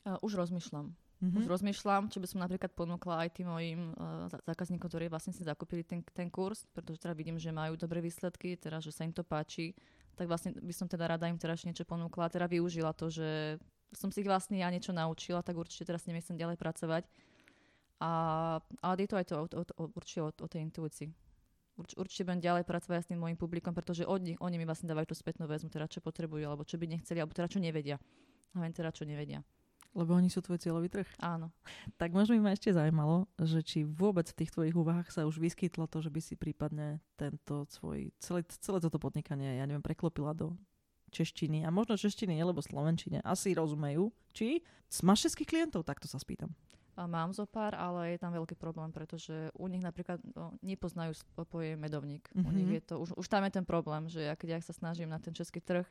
B: Uh, už rozmýšľam. Mm-hmm. Už rozmýšľam, či by som napríklad ponúkla aj tým mojim uh, zákazníkom, ktorí vlastne si zakúpili ten, ten kurz, pretože teda vidím, že majú dobré výsledky, teda, že sa im to páči, tak vlastne by som teda rada im teraz niečo ponúkla, teda využila to, že som si ich vlastne ja niečo naučila, tak určite teraz nimi ďalej pracovať. A, ale je to aj to o, o, o, určite o, o tej intuícii. Urč, určite budem ďalej pracovať s tým môjim publikom, pretože od nich, oni mi vlastne dávajú tú spätnú väzmu, teda čo potrebujú, alebo čo by nechceli, alebo teda čo nevedia. Hlavne teda čo nevedia.
A: Lebo oni sú tvoj cieľový trh?
B: Áno.
A: Tak možno by ma ešte zaujímalo, že či vôbec v tých tvojich úvahách sa už vyskytlo to, že by si prípadne tento svoj, celé, celé toto podnikanie, ja neviem, preklopila do češtiny a možno češtiny, alebo slovenčine. Asi rozumejú. Či? Máš českých klientov? Takto sa spýtam.
B: Mám zo pár, ale je tam veľký problém, pretože u nich napríklad no, nepoznajú pojem medovník. Mm-hmm. U nich mhm. je to, už, už tam je ten problém, že ja, keď ja sa snažím na ten český trh,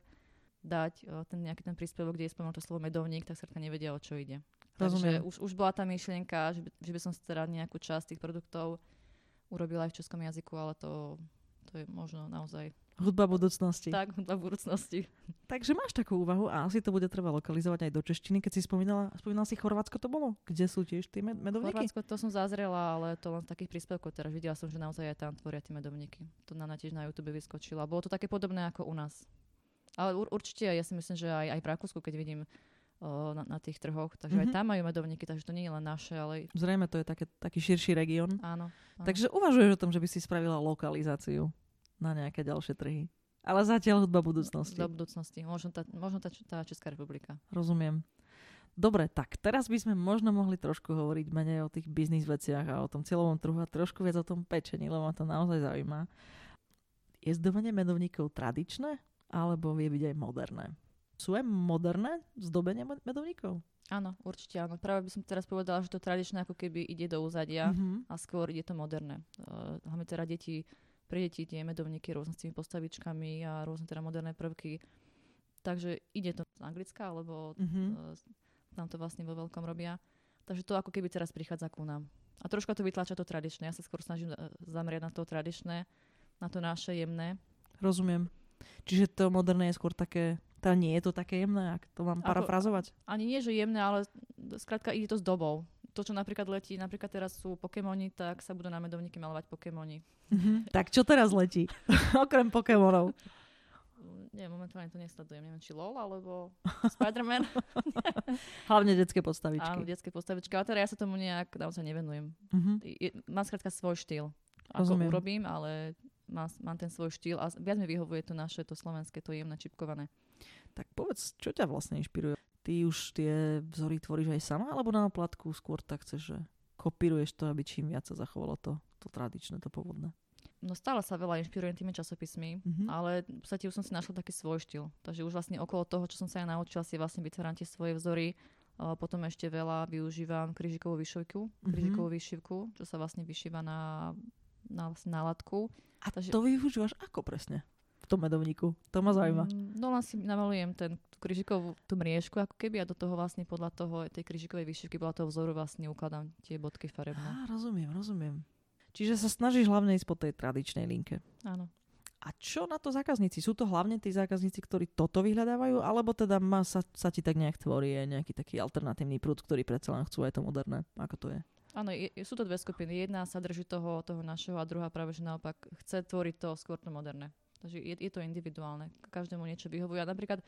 B: dať uh, ten nejaký ten príspevok, kde je spomenuté slovo medovník, tak sa nevedia, o čo ide. Rozumiem. Takže už, už bola tá myšlienka, že by, že by som si teda nejakú časť tých produktov urobila aj v českom jazyku, ale to, to je možno naozaj...
A: Hudba budúcnosti.
B: Tak, hudba budúcnosti.
A: Takže máš takú úvahu a asi to bude treba lokalizovať aj do češtiny. Keď si spomínala, spomínala si Chorvátsko to bolo? Kde sú tiež tie medovníky?
B: Chorvátsko to som zazrela, ale to len z takých príspevkov. Teraz videla som, že naozaj aj tam tvoria tie medovníky. To na, tiež na YouTube vyskočila. Bolo to také podobné ako u nás. Ale ur, určite, ja si myslím, že aj, aj v Rakúsku, keď vidím o, na, na tých trhoch, takže mm-hmm. aj mhm. tam majú medovníky, takže to nie je len naše, ale...
A: Zrejme to je také, taký širší región.
B: Áno, áno.
A: Takže uvažuješ o tom, že by si spravila lokalizáciu na nejaké ďalšie trhy. Ale zatiaľ hudba budúcnosti.
B: Do budúcnosti. Možno tá, možno tá, tá Česká republika.
A: Rozumiem. Dobre, tak teraz by sme možno mohli trošku hovoriť menej o tých biznis veciach a o tom cieľovom trhu a trošku viac o tom pečení, lebo ma to naozaj zaujíma. Je zdobenie medovníkov tradičné? Alebo vie byť aj moderné. Sú aj moderné zdobenie medovníkov?
B: Áno, určite áno. Práve by som teraz povedala, že to tradičné ako keby ide do úzadia mm-hmm. a skôr ide to moderné. Uh, hlavne teda deti, pre deti tie medovníky rôzne s tými postavičkami a rôzne teda moderné prvky. Takže ide to z Anglicka, alebo mm-hmm. uh, tam to vlastne vo veľkom robia. Takže to ako keby teraz prichádza ku nám. A troška to vytlača to tradičné. Ja sa skôr snažím zameriať na to tradičné, na to naše jemné.
A: Rozumiem. Čiže to moderné je skôr také, teda nie je to také jemné, ak to mám parafrazovať?
B: Ani nie, že jemné, ale skrátka ide to s dobou. To, čo napríklad letí, napríklad teraz sú Pokémoni, tak sa budú na medovníky malovať Pokémoni.
A: Mhm. Tak čo teraz letí? Okrem Pokémonov.
B: Nie, momentálne to nesledujem. Neviem, či LOL alebo Spider-Man.
A: Hlavne detské postavičky.
B: Áno, detské postavičky. Ale teda ja sa tomu nejak naozaj nevenujem.
A: Mhm.
B: Je, mám skrátka svoj štýl. Ako
A: Rozumiem.
B: urobím, ale mám, mám ten svoj štýl a viac mi vyhovuje to naše, to slovenské, to jemné čipkované.
A: Tak povedz, čo ťa vlastne inšpiruje? Ty už tie vzory tvoríš aj sama, alebo na oplatku skôr tak chceš, že kopíruješ to, aby čím viac sa zachovalo to, to tradičné, to pôvodné?
B: No stále sa veľa inšpirujem tými časopismi,
A: Mhm.
B: ale v podstate už som si našla taký svoj štýl. Takže už vlastne okolo toho, čo som sa ja naučila, si vlastne vytváram tie svoje vzory. A potom ešte veľa využívam krížikovú vyšivku, krížikovú vyšivku, čo sa vlastne vyšíva na, na, vlastne náladku.
A: A
B: Takže-
A: to využívaš ako presne? V tom medovníku? To ma zaujíma.
B: Mm, No len si namalujem ten, tú krížikovú tú mriežku ako keby a do toho vlastne podľa toho, tej krížikovej vyšivky, podľa toho vzoru vlastne ukladám tie bodky farebné.
A: Á, rozumiem, rozumiem. Čiže sa snažíš hlavne ísť po tej tradičnej linke.
B: Áno.
A: A čo na to zákazníci? Sú to hlavne tí zákazníci, ktorí toto vyhľadávajú, alebo teda má, sa, sa ti tak nejak tvorí nejaký taký alternatívny prúd, ktorý predsa len chcú aj to moderné? Ako to je?
B: Áno, je, sú to dve skupiny. Jedna sa drží toho, toho našeho a druhá práve, že naopak chce tvoriť to skôr to moderné. Takže je, je to individuálne. Každému niečo vyhovuje. A napríklad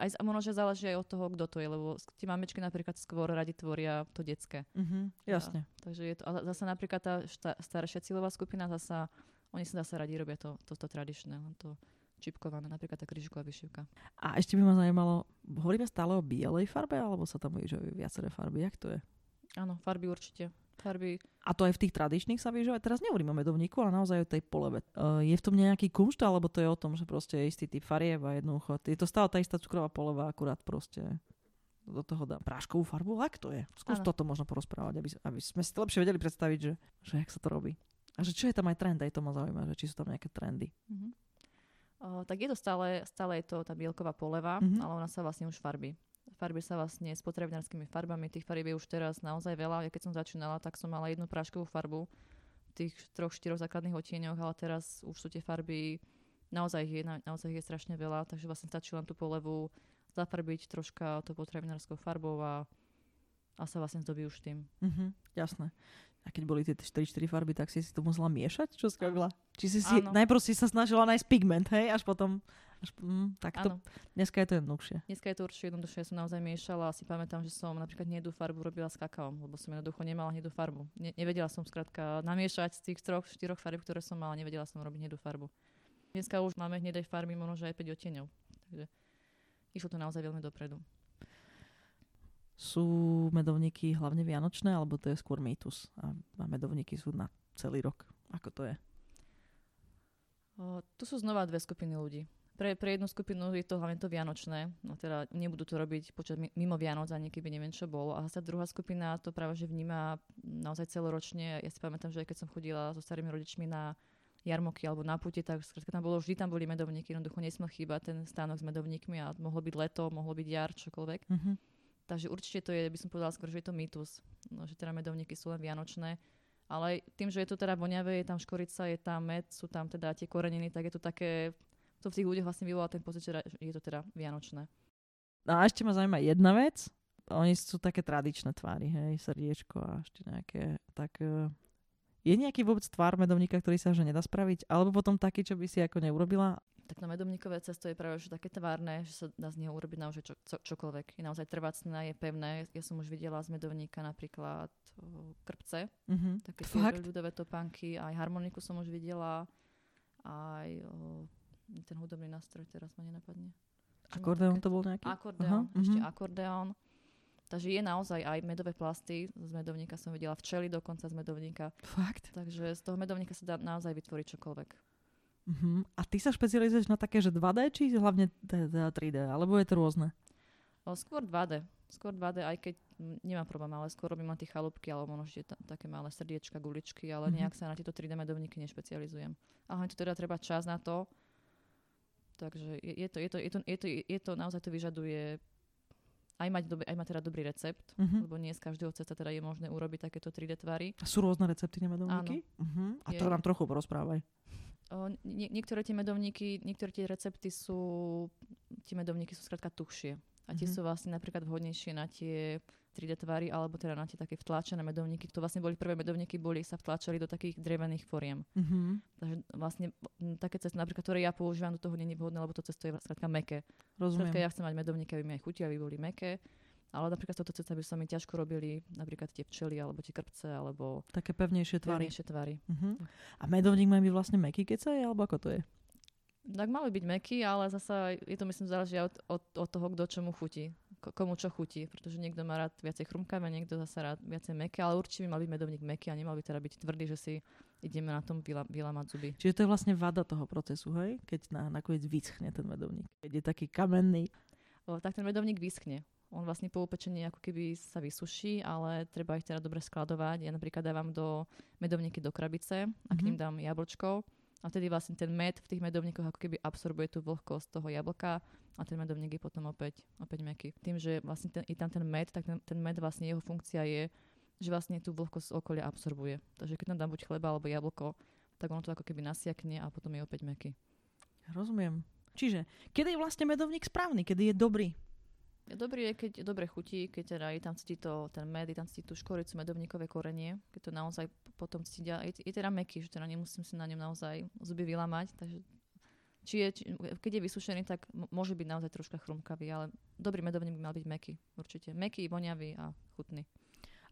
B: aj možno, že záleží aj od toho, kto to je, lebo tie mamičky napríklad skôr radi tvoria to detské.
A: Mhm, jasne.
B: Takže je to, a zase napríklad tá šta, staršia cieľová skupina, zasa, oni sa zase radi robia to, to, to tradičné, to čipkované, napríklad tá krížiková vyšivka.
A: A ešte by ma zaujímalo, hovoríme stále o bielej farbe, alebo sa tam využívajú viaceré farby? Jak to je?
B: Áno, farby určite. Farby,
A: A to aj v tých tradičných sa využíva? Teraz nehovorím o medovníku, ale naozaj o tej poleve. Uh, je v tom nejaký kumšt, alebo to je o tom, že proste je istý typ farieb a jednoducho, je to stále tá istá cukrová poleva, akurát proste do toho dá práškovú farbu? Ak to je? Skús
B: Áno.
A: toto možno porozprávať, aby, aby sme si to lepšie vedeli predstaviť, že, že jak sa to robí. A že čo je tam aj trend, aj to ma zaujíma, že či sú tam nejaké trendy.
B: mhm. O, tak je to stále, stále je to tá bielková poleva,
A: Mhm.
B: ale ona sa vlastne už farbí. Farby sa vlastne s potravinárskymi farbami, tých farieb je už teraz naozaj veľa. Ja keď som začínala, tak som mala jednu práškovú farbu v tých troch, štyroch základných odtieňoch, ale teraz už sú tie farby, naozaj je, na, naozaj je strašne veľa, takže vlastne stačí len tú polevu zafarbiť troška tou potravinárskou farbou a, a sa vlastne zdobí už tým.
A: Mhm, jasné. A keď boli tie 4-4 farby, tak si si to musela miešať? Čo si robila? Či si si, najprv si sa snažila nájsť pigment, hej? Až potom, mm, tak to, dneska je to jednoduchšie.
B: Dneska je to určite jednoduchšie, ja som naozaj miešala a si pamätám, že som napríklad hnedú farbu robila s kakaom, lebo som jednoducho nemala hnedú farbu. Ne- nevedela som skrátka namiešať z tých troch, štyroch farb, ktoré som mala, nevedela som robiť hnedú farbu. Dneska už máme hnedej farby možno aj 5 odtieňov. Takže išlo to naozaj veľmi dopredu.
A: Sú medovníky hlavne vianočné, alebo to je skôr mýtus? A, a medovníky sú na celý rok. Ako to je?
B: O, tu sú znova dve skupiny ľudí. Pre, pre jednu skupinu je to hlavne to vianočné, no teda nebudú to robiť počas mi- mimo Vianoc ani keby neviem čo bolo. A zase druhá skupina to práve že vníma naozaj celoročne. Ja si pamätám, že aj keď som chodila so starými rodičmi na jarmoky alebo na pute, tak skrátka tam bolo, vždy tam boli medovníky, jednoducho nesmel chýbať ten stánok s medovníkmi a mohlo byť leto, mohlo byť jar, čokoľvek.
A: Mhm.
B: Takže určite to je, by som povedala skôr, že je to mýtus, no, že teda medovníky sú len vianočné. Ale tým, že je to teda voňavé, je tam škorica, je tam med, sú tam teda tie koreniny, tak je to také, to v tých ľuďoch vlastne vyvolá ten pocit, že je to teda vianočné.
A: No a ešte ma zaujíma jedna vec. Oni sú také tradičné tvary, hej, srdiečko a ešte nejaké, tak... eh, Je nejaký vôbec tvár medovníka, ktorý sa že nedá spraviť? Alebo potom taký, čo by si ako neurobila?
B: Tak to medovníkové cesto je práve že také tvárne, že sa dá z neho urobiť naozaj čo, čo, čokoľvek. Je naozaj trvácné, je pevné. Ja som už videla z medovníka napríklad o, krpce,
A: Mhm.
B: také ľudové topánky, aj harmoniku som už videla, aj o, ten hudobný nástroj teraz ma nenapadne.
A: Akordeón to bol nejaký?
B: Akordeón,
A: Aha,
B: ešte
A: mhm.
B: akordeón. Takže je naozaj aj medové plasty z medovníka som videla, včely dokonca z medovníka.
A: Fakt?
B: Takže z toho medovníka sa dá naozaj vytvoriť čokoľvek.
A: Mhm. A ty sa špecializuješ na také, že 2D, či hlavne t- t- 3D? Alebo je to rôzne?
B: O, skôr 2D. Skôr 2D, aj keď nemám problém, ale skôr robím len tie chalúbky, alebo možno ta- také malé srdiečka, guličky, ale
A: Mhm.
B: nejak sa na tieto 3D medovníky nešpecializujem. A hlavne to teda treba čas na to. Takže je, to, je, to, je, to, je, to, je to, naozaj to vyžaduje aj mať, dobe, aj mať teda dobrý recept,
A: Mhm.
B: lebo nie z každého cesta teda je možné urobiť takéto 3D tvary.
A: A sú rôzne recepty na medovníky? Mhm. A to
B: Je-
A: nám trochu porozprávaj.
B: O, nie, niektoré tie medovníky, niektoré tie recepty sú, tie medovníky sú skrátka tuhšie. A tie
A: Mhm.
B: sú vlastne napríklad vhodnejšie na tie 3D tvary, alebo teda na tie také vtláčané medovníky. To vlastne boli prvé medovníky, boli, sa vtláčali do takých drevených foriem.
A: Mhm.
B: Takže vlastne také cesty, napríklad, ktoré ja používam, do toho není vhodné, lebo to cesto je skrátka meké. Skrátka,
A: Rozumiem.
B: ja chcem mať medovníky, aby mi aj chutili, aby boli meké. Ale napríklad z tohto cesta by sa mi ťažko robili napríklad tie včely, alebo tie krpce, alebo
A: Také pevnejšie tvary.
B: tvary. tvary.
A: Mhm. A medovník má byť vlastne meký, keď sa je, alebo ako to je?
B: Tak mali byť meký, ale zasa je to myslím záleží od, od, od toho, kto čomu chutí. Ko- komu čo chutí, pretože niekto má rád viacej chrumkavé, niekto zasa rád viacej meké, ale určite by mal byť medovník meký a nemal by teda byť tvrdý, že si ideme na tom vyla, vylamať zuby.
A: Čiže to je vlastne vada toho procesu, hej? Keď na, nakoniec vyschne ten medovník. Keď je taký kamenný.
B: O, tak ten medovník vyschne. On vlastne po upečení ako keby sa vysuší, ale treba ich teda dobre skladovať. Ja napríklad dávam do medovníky do krabice a k ním dám jablčko. A vtedy vlastne ten med v tých medovníkoch ako keby absorbuje tú vlhkosť toho jablka a ten medovník je potom opäť, opäť meký. Tým, že vlastne ten, je tam ten med, tak ten, ten med vlastne jeho funkcia je, že vlastne tú vlhkosť z okolia absorbuje. Takže keď tam dám buď chleba alebo jablko, tak ono to ako keby nasiakne a potom je opäť meký.
A: Rozumiem. Čiže, kedy je vlastne medovník správny? Kedy je dobrý?
B: Dobrý je, keď dobre chutí, keď teda je tam cíti to, ten med, je tam cíti tú škoricu, medovníkové korenie, keď to naozaj potom cíti, je, je teda meký, že teda nemusím si na ňom naozaj zuby vylamať, takže či je, či, keď je vysušený, tak môže byť naozaj troška chrumkavý, ale dobrý medovník by mal byť meký, určite. Meký, voňavý a chutný.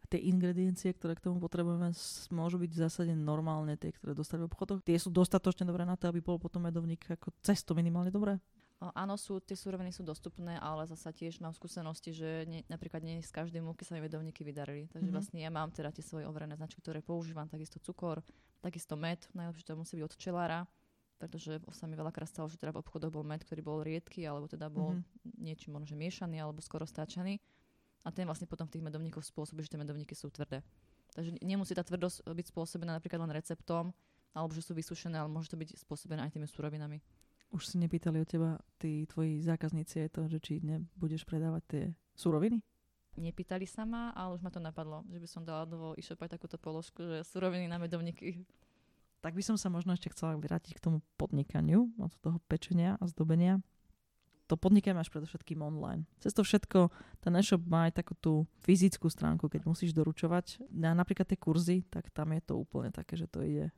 A: A tie ingrediencie, ktoré k tomu potrebujeme, môžu byť v zásade normálne tie, ktoré dostali v obchodoch. Tie sú dostatočne dobré na to, aby bol potom medovník ako cesto minimálne dobré.
B: O, Áno, sú, tie súroviny sú dostupné, ale zasa tiež mám skúsenosti, že nie, napríklad nie z každej múky sa mi medovníky vydarili. Takže
A: Mhm.
B: vlastne ja mám teda tie svoje overené značky, ktoré používam, takisto cukor, takisto med, najlepšie to musí byť od včelára, pretože sa mi veľakrát stalo, že teda v obchodoch bol med, ktorý bol riedky, alebo teda bol
A: Mhm.
B: niečím možno miešaný, alebo skoro stáčaný. A ten vlastne potom v tých medovníkoch spôsobí, že tie medovníky sú tvrdé. Takže nemusí tá tvrdosť byť spôsobená napríklad len receptom, alebo že sú vysušené, ale môže to byť spôsobené aj tými surovinami.
A: Už si nepýtali od teba tí tvoji zákazníci aj to, že či nebudeš predávať tie suroviny?
B: Nepýtali sa ma, ale už ma to napadlo, že by som dala do e-shopu aj takúto položku, že suroviny na medovníky.
A: Tak by som sa možno ešte chcela vrátiť k tomu podnikaniu, od toho pečenia a zdobenia. To podnikanie máš predovšetkým online. Cez to všetko, ten e-shop má aj takú tú fyzickú stránku, keď musíš doručovať. Na napríklad tie kurzy, tak tam je to úplne také, že to ide,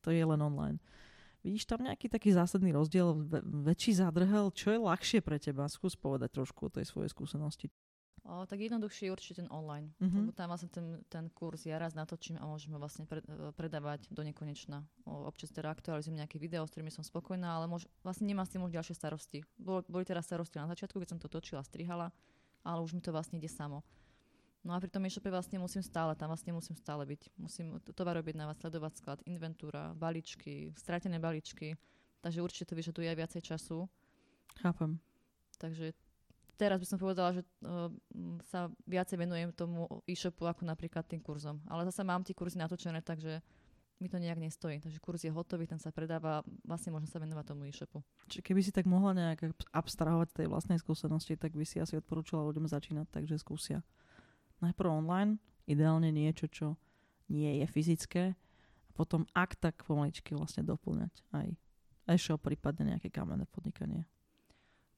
A: to je len online. Vidíš tam nejaký taký zásadný rozdiel, vä- väčší zádrhel? Čo je ľahšie pre teba? Skús povedať trošku o tej svojej skúsenosti.
B: O, tak jednoduchšie je určite ten online.
A: Mhm.
B: Lebo tam vlastne ten, ten kurz ja raz natočím a môžeme vlastne pre, e, predávať do nekonečna. O, občas teda aktualizujem nejaké video, s ktorými som spokojná, ale môž, vlastne nemám s tým už ďalšie starosti. Bol, boli teraz starosti na začiatku, keď som to točila, strihala, ale už mi to vlastne ide samo. No a pri tom e-shope vlastne musím stále, tam vlastne musím stále byť. Musím tovar objednávať, sledovať sklad, inventúra, balíčky, stratené balíčky. Takže určite to vyžaduje aj viacej času.
A: Chápem.
B: Takže teraz by som povedala, že uh, sa viacej venujem tomu e-shopu ako napríklad tým kurzom. Ale zase mám tie kurzy natočené, takže mi to nejak nestojí. Takže kurz je hotový, ten sa predáva, vlastne môžem sa venovať tomu e-shopu.
A: Čiže keby si tak mohla nejak ab- abstrahovať tej vlastnej skúsenosti, tak by si asi odporúčala ľuďom začínať, takže skúsia. Najprv online, ideálne niečo, čo nie je fyzické, a potom ak tak pomaličky vlastne doplňať aj e-shop, prípadne nejaké kamenné podnikanie.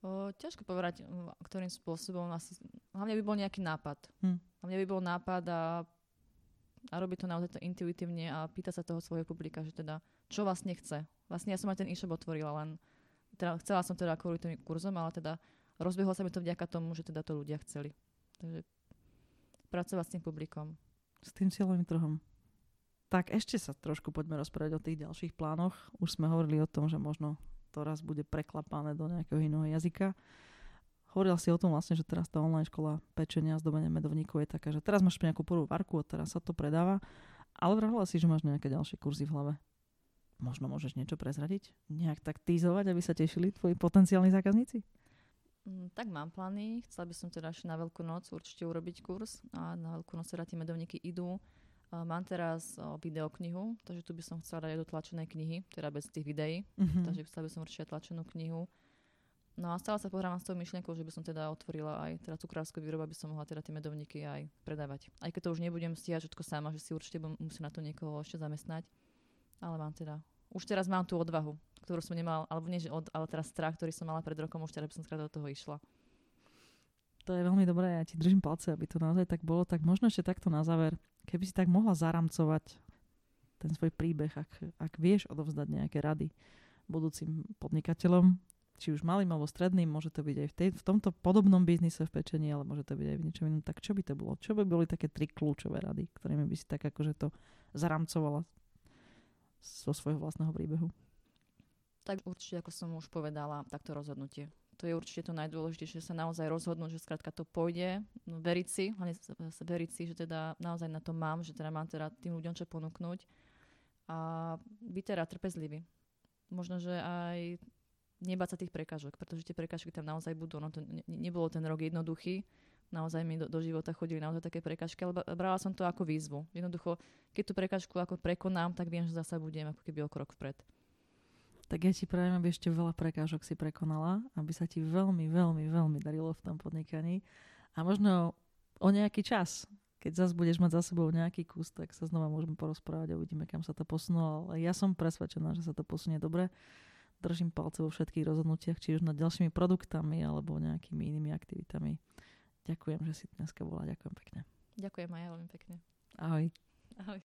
B: O, ťažko povedať, ktorým spôsobom. Asi, hlavne by bol nejaký nápad.
A: Hm.
B: Hlavne by bol nápad a, a robiť to naozaj to intuitívne a pýta sa toho svojho publika, že teda, čo vlastne chce. Vlastne ja som aj ten e-shop otvorila, len teda, chcela som teda kvôli tým kurzom, ale teda rozbehlo sa mi to vďaka tomu, že teda to ľudia chceli. Takže pracovať s tým publikom.
A: S tým cieľovým trhom. Tak ešte sa trošku poďme rozprávať o tých ďalších plánoch. Už sme hovorili o tom, že možno to raz bude preklapané do nejakého iného jazyka. Hovorila si o tom vlastne, že teraz tá online škola pečenia a zdobenia medovníkov je taká, že teraz máš nejakú prvú varku a teraz sa to predáva, ale vravila si, že máš nejaké ďalšie kurzy v hlave. Možno môžeš niečo prezradiť? Nejak tak týzovať, aby sa tešili tvoji potenciálni zákazníci?
B: Mm, tak mám plány. Chcela by som teda ešte na Veľkú noc určite urobiť kurz. A na Veľkú noc teda tie medovníky idú. Mám teraz videoknihu, takže tu by som chcela dať aj do tlačenej knihy, teda bez tých videí.
A: Mhm.
B: Takže chcela by som určite tlačenú knihu. No a stále sa pohrávam s tou myšlienkou, že by som teda otvorila aj teda cukrárskú výrobu, aby som mohla teda tie medovníky aj predávať. Aj keď to už nebudem stiať všetko sama, že si určite budem- musím na to niekoho ešte zamestnať. Ale mám teda, už teraz mám tú odvahu, ktorú som nemala, alebo nie, že od, ale teraz strach, ktorý som mala pred rokom, už teraz by som skrátka do toho išla.
A: To je veľmi dobré, ja ti držím palce, aby to naozaj tak bolo. Tak možno ešte takto na záver, keby si tak mohla zaramcovať ten svoj príbeh, ak, ak vieš odovzdať nejaké rady budúcim podnikateľom, či už malým alebo stredným, môže to byť aj v, tej, v tomto podobnom biznise v pečení, ale môže to byť aj v niečom inom. Tak čo by to bolo? Čo by boli také tri kľúčové rady, ktorými by si tak akože to zaramcovala zo svojho vlastného príbehu?
B: Tak určite, ako som už povedala, takto rozhodnutie. To je určite to najdôležitejšie, sa naozaj rozhodnúť, že skrátka to pôjde, no, veriť si, hlavne veriť si, že teda naozaj na to mám, že teda mám teda tým ľuďom čo ponúknuť a byť teda trpezlivý. Možno, že aj nebáť sa tých prekážok, pretože tie prekážky tam naozaj budú. No to ne, nebolo ten rok jednoduchý, naozaj mi do, do života chodili naozaj také prekážky, ale brala som to ako výzvu. Jednoducho, keď tú prekážku ako prekonám, tak viem, že zasa budem ako keby o krok vpred.
A: Tak ja ti prajem, aby ešte veľa prekážok si prekonala, aby sa ti veľmi, veľmi, veľmi darilo v tom podnikaní. A možno o nejaký čas, keď zase budeš mať za sebou nejaký kus, tak sa znova môžeme porozprávať a uvidíme, kam sa to posunulo. Ale ja som presvedčená, že sa to posunie dobre držím palce vo všetkých rozhodnutiach, či už nad ďalšími produktami alebo nejakými inými aktivitami. Ďakujem, že si dneska bola. Ďakujem pekne.
B: Ďakujem aj ja veľmi pekne.
A: Ahoj.
B: Ahoj.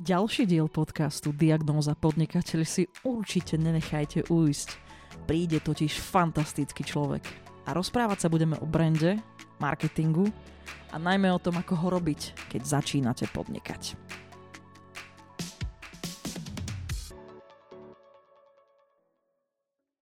A: Ďalší diel podcastu Diagnóza podnikateľ si určite nenechajte ujsť. Príde totiž fantastický človek. A rozprávať sa budeme o brande, marketingu a najmä o tom, ako ho robiť, keď začínate podnikať.